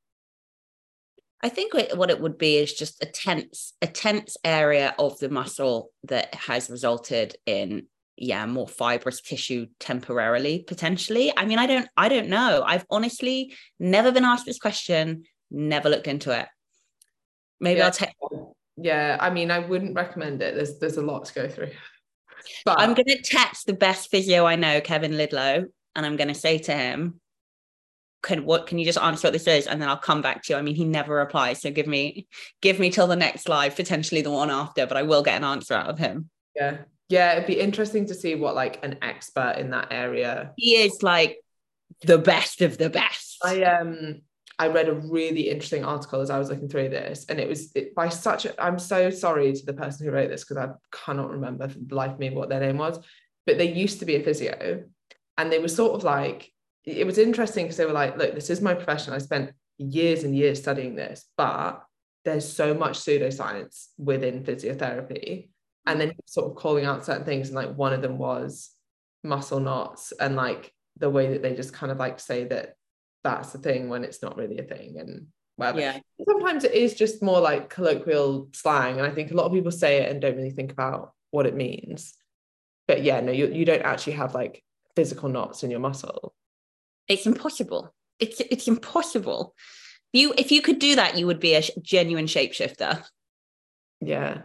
I think what it would be is just a tense, a tense area of the muscle that has resulted in yeah more fibrous tissue temporarily potentially. I mean i don't i don't know. I've honestly never been asked this question never looked into it. Maybe yeah. i'll take yeah i mean i wouldn't recommend it. There's there's a lot to go through but i'm going to text the best physio i know kevin lidlow and i'm going to say to him can what can you just answer what this is and then I'll come back to you. I mean, he never replies, so give me give me till the next live, potentially the one after, but I will get an answer out of him. Yeah, yeah, it'd be interesting to see what like an expert in that area. He is like the best of the best. I um I read a really interesting article as I was looking through this, and it was it, by such. I'm so sorry to the person who wrote this because I cannot remember for the life of me what their name was, but they used to be a physio, and they were sort of like it was interesting because they were like, look, this is my profession. I spent years and years studying this, but there's so much pseudoscience within physiotherapy and then sort of calling out certain things and like one of them was muscle knots and like the way that they just kind of like say that that's the thing when it's not really a thing and whatever. Yeah. Sometimes it is just more like colloquial slang and I think a lot of people say it and don't really think about what it means. But yeah, no, you you don't actually have like physical knots in your muscle. It's impossible. It's it's impossible. You if you could do that, you would be a genuine shapeshifter. Yeah.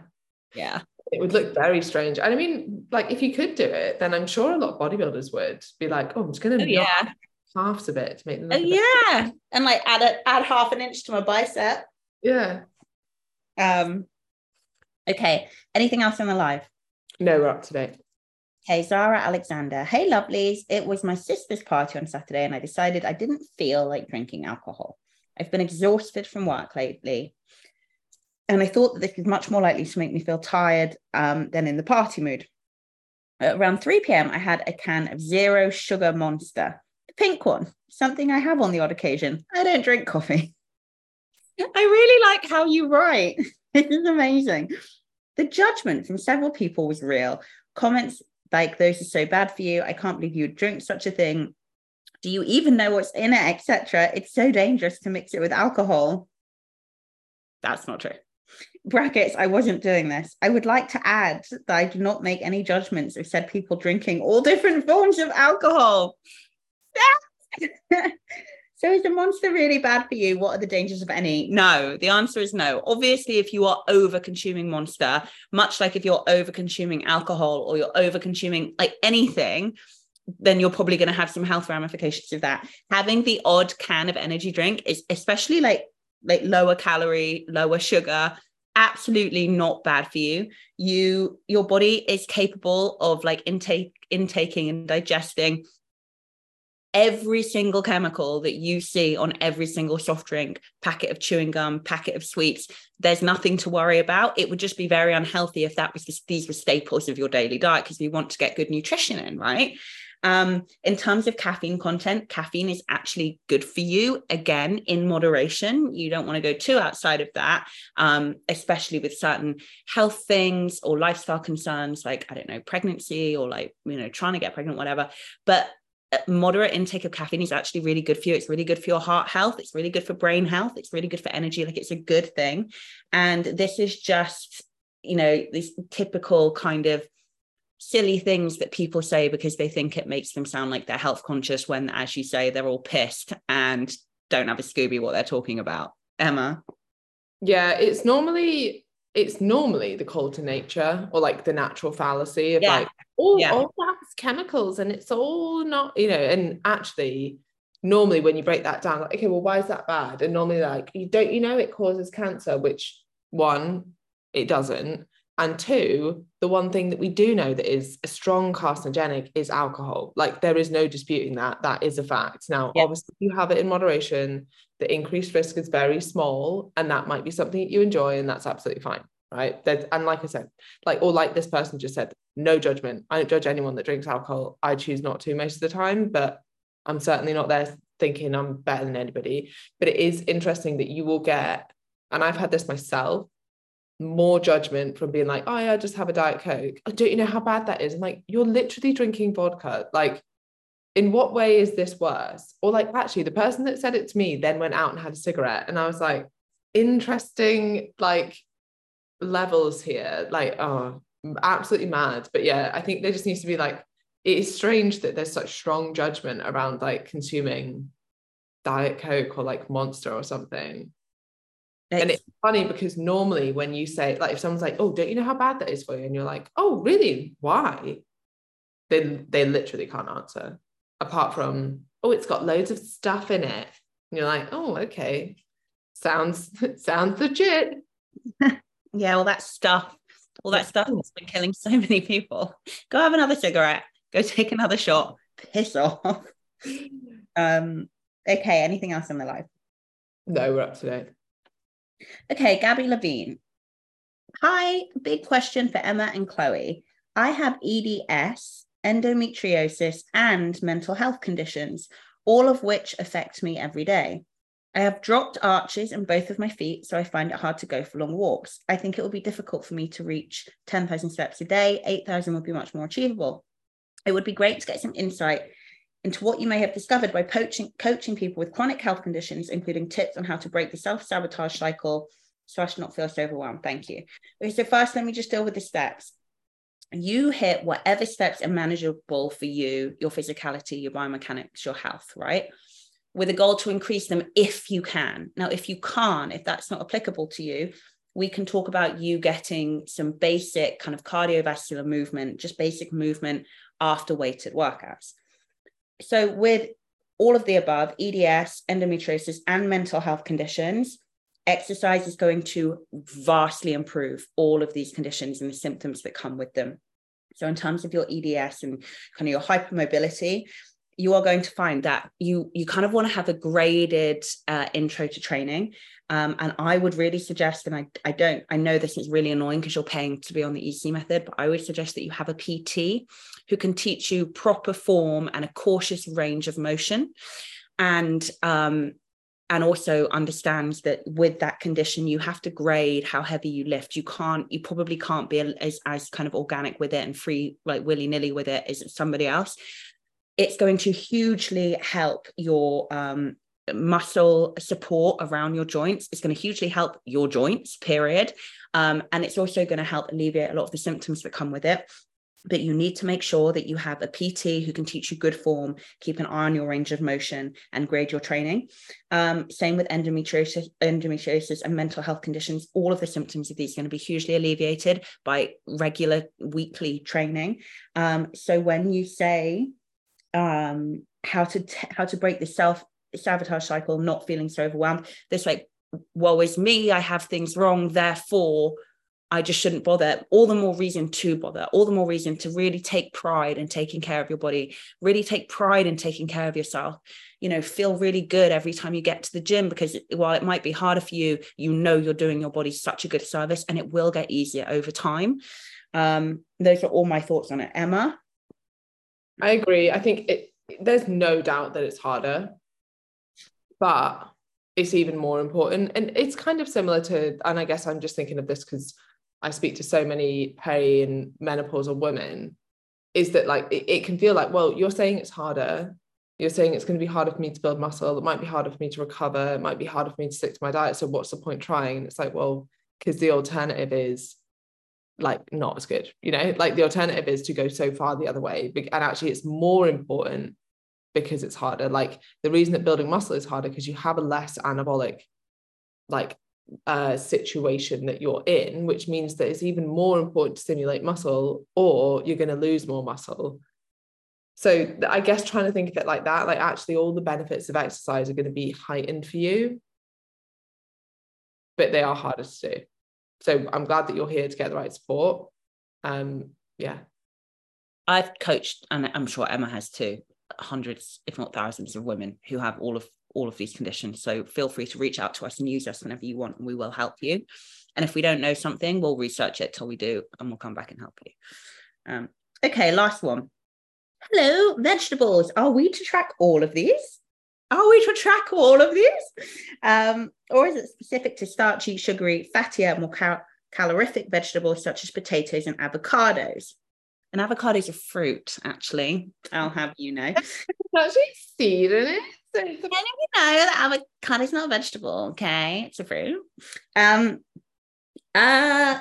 Yeah it would look very strange. And I mean, like if you could do it, then I'm sure a lot of bodybuilders would be like, oh, I'm just gonna oh, yeah halves a bit to make them oh, yeah. And like add a add half an inch to my bicep. Yeah. Um okay. Anything else on the live? No, we're up to date. Hey, Zara Alexander. Hey, lovelies. It was my sister's party on Saturday, and I decided I didn't feel like drinking alcohol. I've been exhausted from work lately and I thought that this is much more likely to make me feel tired um, than in the party mood. At around 3 p.m., I had a can of zero sugar monster, pink one, something I have on the odd occasion. I don't drink coffee. I really like how you write. *laughs* it is amazing. The judgment from several people was real. Comments like, those are so bad for you. I can't believe you would drink such a thing. Do you even know what's in it, etc.? It's so dangerous to mix it with alcohol. That's not true brackets, I wasn't doing this. I would like to add that I do not make any judgments of said people drinking all different forms of alcohol. *laughs* so is the monster really bad for you? What are the dangers of any? No, the answer is no. Obviously, if you are over consuming monster, much like if you're over consuming alcohol or you're over consuming like anything, then you're probably going to have some health ramifications of that. Having the odd can of energy drink is especially like like lower calorie, lower sugar, absolutely not bad for you you your body is capable of like intake intaking and digesting every single chemical that you see on every single soft drink packet of chewing gum packet of sweets there's nothing to worry about it would just be very unhealthy if that was just, these were staples of your daily diet because we want to get good nutrition in right um, in terms of caffeine content, caffeine is actually good for you. Again, in moderation. You don't want to go too outside of that, um, especially with certain health things or lifestyle concerns, like, I don't know, pregnancy or like, you know, trying to get pregnant, whatever. But moderate intake of caffeine is actually really good for you. It's really good for your heart health. It's really good for brain health. It's really good for energy. Like it's a good thing. And this is just, you know, this typical kind of silly things that people say because they think it makes them sound like they're health conscious when as you say they're all pissed and don't have a scooby what they're talking about emma yeah it's normally it's normally the call to nature or like the natural fallacy of Yeah. like, oh, Yeah. all that's chemicals and it's all not, you know, and actually normally when you break that down, like, okay, well, why is that bad? And normally like, you don't, you know, it causes cancer, which one, it doesn't. And two, the one thing that we do know that is a strong carcinogenic is alcohol. Like there is no disputing that. That is a fact. Now, Yeah. obviously, if you have it in moderation. The increased risk is very small, and that might be something that you enjoy, and that's absolutely fine, right? That and like I said, like or like this person just said, no judgment. I don't judge anyone that drinks alcohol. I choose not to most of the time, but I'm certainly not there thinking I'm better than anybody. But it is interesting that you will get, and I've had this myself more judgment from being like, oh yeah, I just have a diet coke. Oh, don't you know how bad that is? I'm like, you're literally drinking vodka. Like, in what way is this worse? Or like, actually, the person that said it to me then went out and had a cigarette, and I was like, interesting, like levels here. Like, oh, absolutely mad. But yeah, I think there just needs to be like, it is strange that there's such strong judgment around like consuming diet coke or like monster or something and It's- it's funny because normally when you say like if someone's like oh don't you know how bad that is for you and you're like oh really why Then they literally can't answer apart from oh it's got loads of stuff in it and you're like oh okay sounds *laughs* sounds legit *laughs* yeah, all that stuff, all that stuff has been killing so many people. Go have another cigarette. Go take another shot. Piss off. *laughs* Um. Okay. Anything else in the life? no we're up to date Okay, Gabby Levine. Hi, big question for Emma and Chloe. I have EDS, endometriosis, and mental health conditions, all of which affect me every day. I have dropped arches in both of my feet, so I find it hard to go for long walks. I think it will be difficult for me to reach 10,000 steps a day. 8,000 would be much more achievable. It would be great to get some insight into what you may have discovered by coaching, coaching people with chronic health conditions, including tips on how to break the self sabotage cycle slash not feel so overwhelmed. Thank you. Okay, so first, let me just deal with the steps. You hit whatever steps are manageable for you, your physicality, your biomechanics, your health, right? With a goal to increase them if you can. Now, if you can't, if that's not applicable to you, we can talk about you getting some basic kind of cardiovascular movement, just basic movement after weighted workouts. So, with all of the above, EDS, endometriosis, and mental health conditions, exercise is going to vastly improve all of these conditions and the symptoms that come with them. So, in terms of your EDS and kind of your hypermobility, you are going to find that you you kind of want to have a graded uh, intro to training. Um, and I would really suggest, and I, I don't, I know this is really annoying because you're paying to be on the EC method, but I would suggest that you have a PT who can teach you proper form and a cautious range of motion. And um, and also understands that with that condition you have to grade how heavy you lift. You can't you probably can't be as, as kind of organic with it and free like willy-nilly with it as somebody else. It's going to hugely help your um, muscle support around your joints. It's going to hugely help your joints period. Um, and it's also going to help alleviate a lot of the symptoms that come with it but you need to make sure that you have a PT who can teach you good form, keep an eye on your range of motion, and grade your training. Um, same with endometriosis, endometriosis and mental health conditions. All of the symptoms of these are going to be hugely alleviated by regular weekly training. Um, so when you say um, how to t- how to break the self sabotage cycle, not feeling so overwhelmed, this like, woe is me, I have things wrong, therefore I just shouldn't bother. All the more reason to bother, all the more reason to really take pride in taking care of your body, really take pride in taking care of yourself. You know, feel really good every time you get to the gym because while it might be harder for you, you know you're doing your body such a good service and it will get easier over time. Um, those are all my thoughts on it. Emma? I agree. I think it there's no doubt that it's harder, but it's even more important. And it's kind of similar to, and I guess I'm just thinking of this because I speak to so many peri and menopausal women, is that like it, it can feel like, well, you're saying it's harder. You're saying it's going to be harder for me to build muscle. It might be harder for me to recover. It might be harder for me to stick to my diet. So what's the point trying? And it's like, well, because the alternative is like not as good, you know, like the alternative is to go so far the other way. And actually, it's more important because it's harder. Like the reason that building muscle is harder because you have a less anabolic like uh, situation that you're in, which means that it's even more important to stimulate muscle, or you're going to lose more muscle. So I guess trying to think of it like that, like actually all the benefits of exercise are going to be heightened for you, but they are harder to do. So I'm glad that you're here to get the right support. Um, yeah. I've coached, and I'm sure Emma has too, hundreds, if not thousands, of women who have all of all of these conditions. So feel free to reach out to us and use us whenever you want, and we will help you. And if we don't know something, we'll research it till we do, and we'll come back and help you. Um, okay, last one. Hello, vegetables. Are we to track all of these? Are we to track all of these? Um, or is it specific to starchy, sugary, fattier, more cal- calorific vegetables such as potatoes and avocados? And avocados a fruit, actually. I'll have you know. *laughs* It's actually seed in it. So and you know that avocado is not a vegetable, okay? It's a fruit. Um, uh,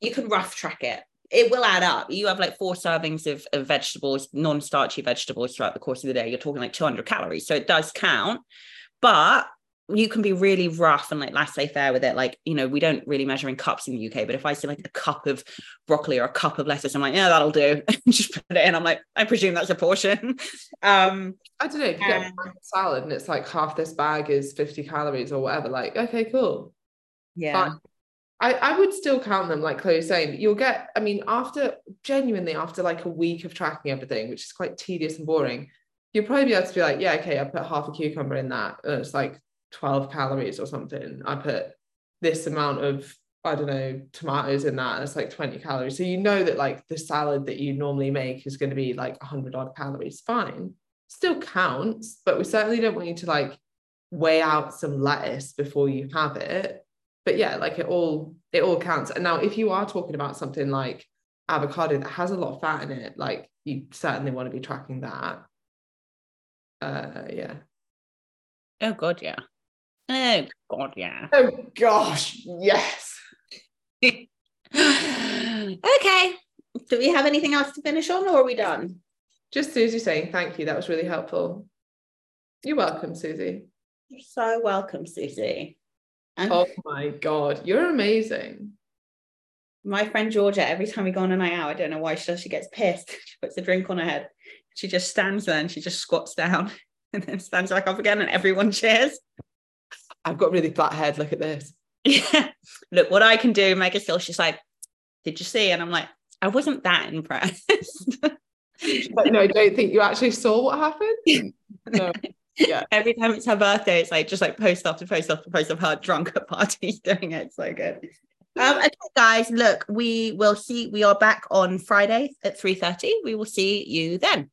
you can rough track it. It will add up. You have like four servings of, of vegetables, non-starchy vegetables throughout the course of the day. You're talking like 200 calories. So it does count. But you can be really rough and like laissez-faire with it. Like, you know, we don't really measure in cups in the UK, but if I see like a cup of broccoli or a cup of lettuce, I'm like, yeah, that'll do. *laughs* Just put it in. I'm like, I presume that's a portion. *laughs* Um, I don't know. If you get a salad and it's like half this bag is 50 calories or whatever, like, okay, cool. Yeah. But I, I would still count them, like Chloe's saying. You'll get, I mean, after genuinely after like a week of tracking everything, which is quite tedious and boring, you'll probably be able to be like, yeah, okay, I put half a cucumber in that. And it's like 12 calories or something. I put this amount of, I don't know, tomatoes in that. It's like 20 calories. So you know that like the salad that you normally make is going to be like 100 odd calories. Fine. Still counts, but we certainly don't want you to like weigh out some lettuce before you have it. But yeah, like it all it all counts. And now if you are talking about something like avocado that has a lot of fat in it, like you certainly want to be tracking that. Uh yeah. Oh god, yeah. Oh God, yeah. Oh gosh, yes. *sighs* okay. Do we have anything else to finish on, or are we done? Just Susie saying thank you. That was really helpful. You're welcome, Susie. You're so welcome, Susie. And oh my God, you're amazing. My friend Georgia, every time we go on a night out, I don't know why she does, she gets pissed. *laughs* She puts a drink on her head. She just stands there and she just squats down *laughs* and then stands back up again and everyone cheers. I've got really flat head. Look at this. *laughs* Yeah. Look what I can do. Make still. She's like, did you see? And I'm like, I wasn't that impressed. *laughs* but no, I don't think you actually saw what happened. *laughs* No. Yeah. Every time it's her birthday, it's like just like post after post after post of her drunk at parties doing it. It's so good. Um, okay, guys, look, we will see. We are back on Friday at 3:30. We will see you then.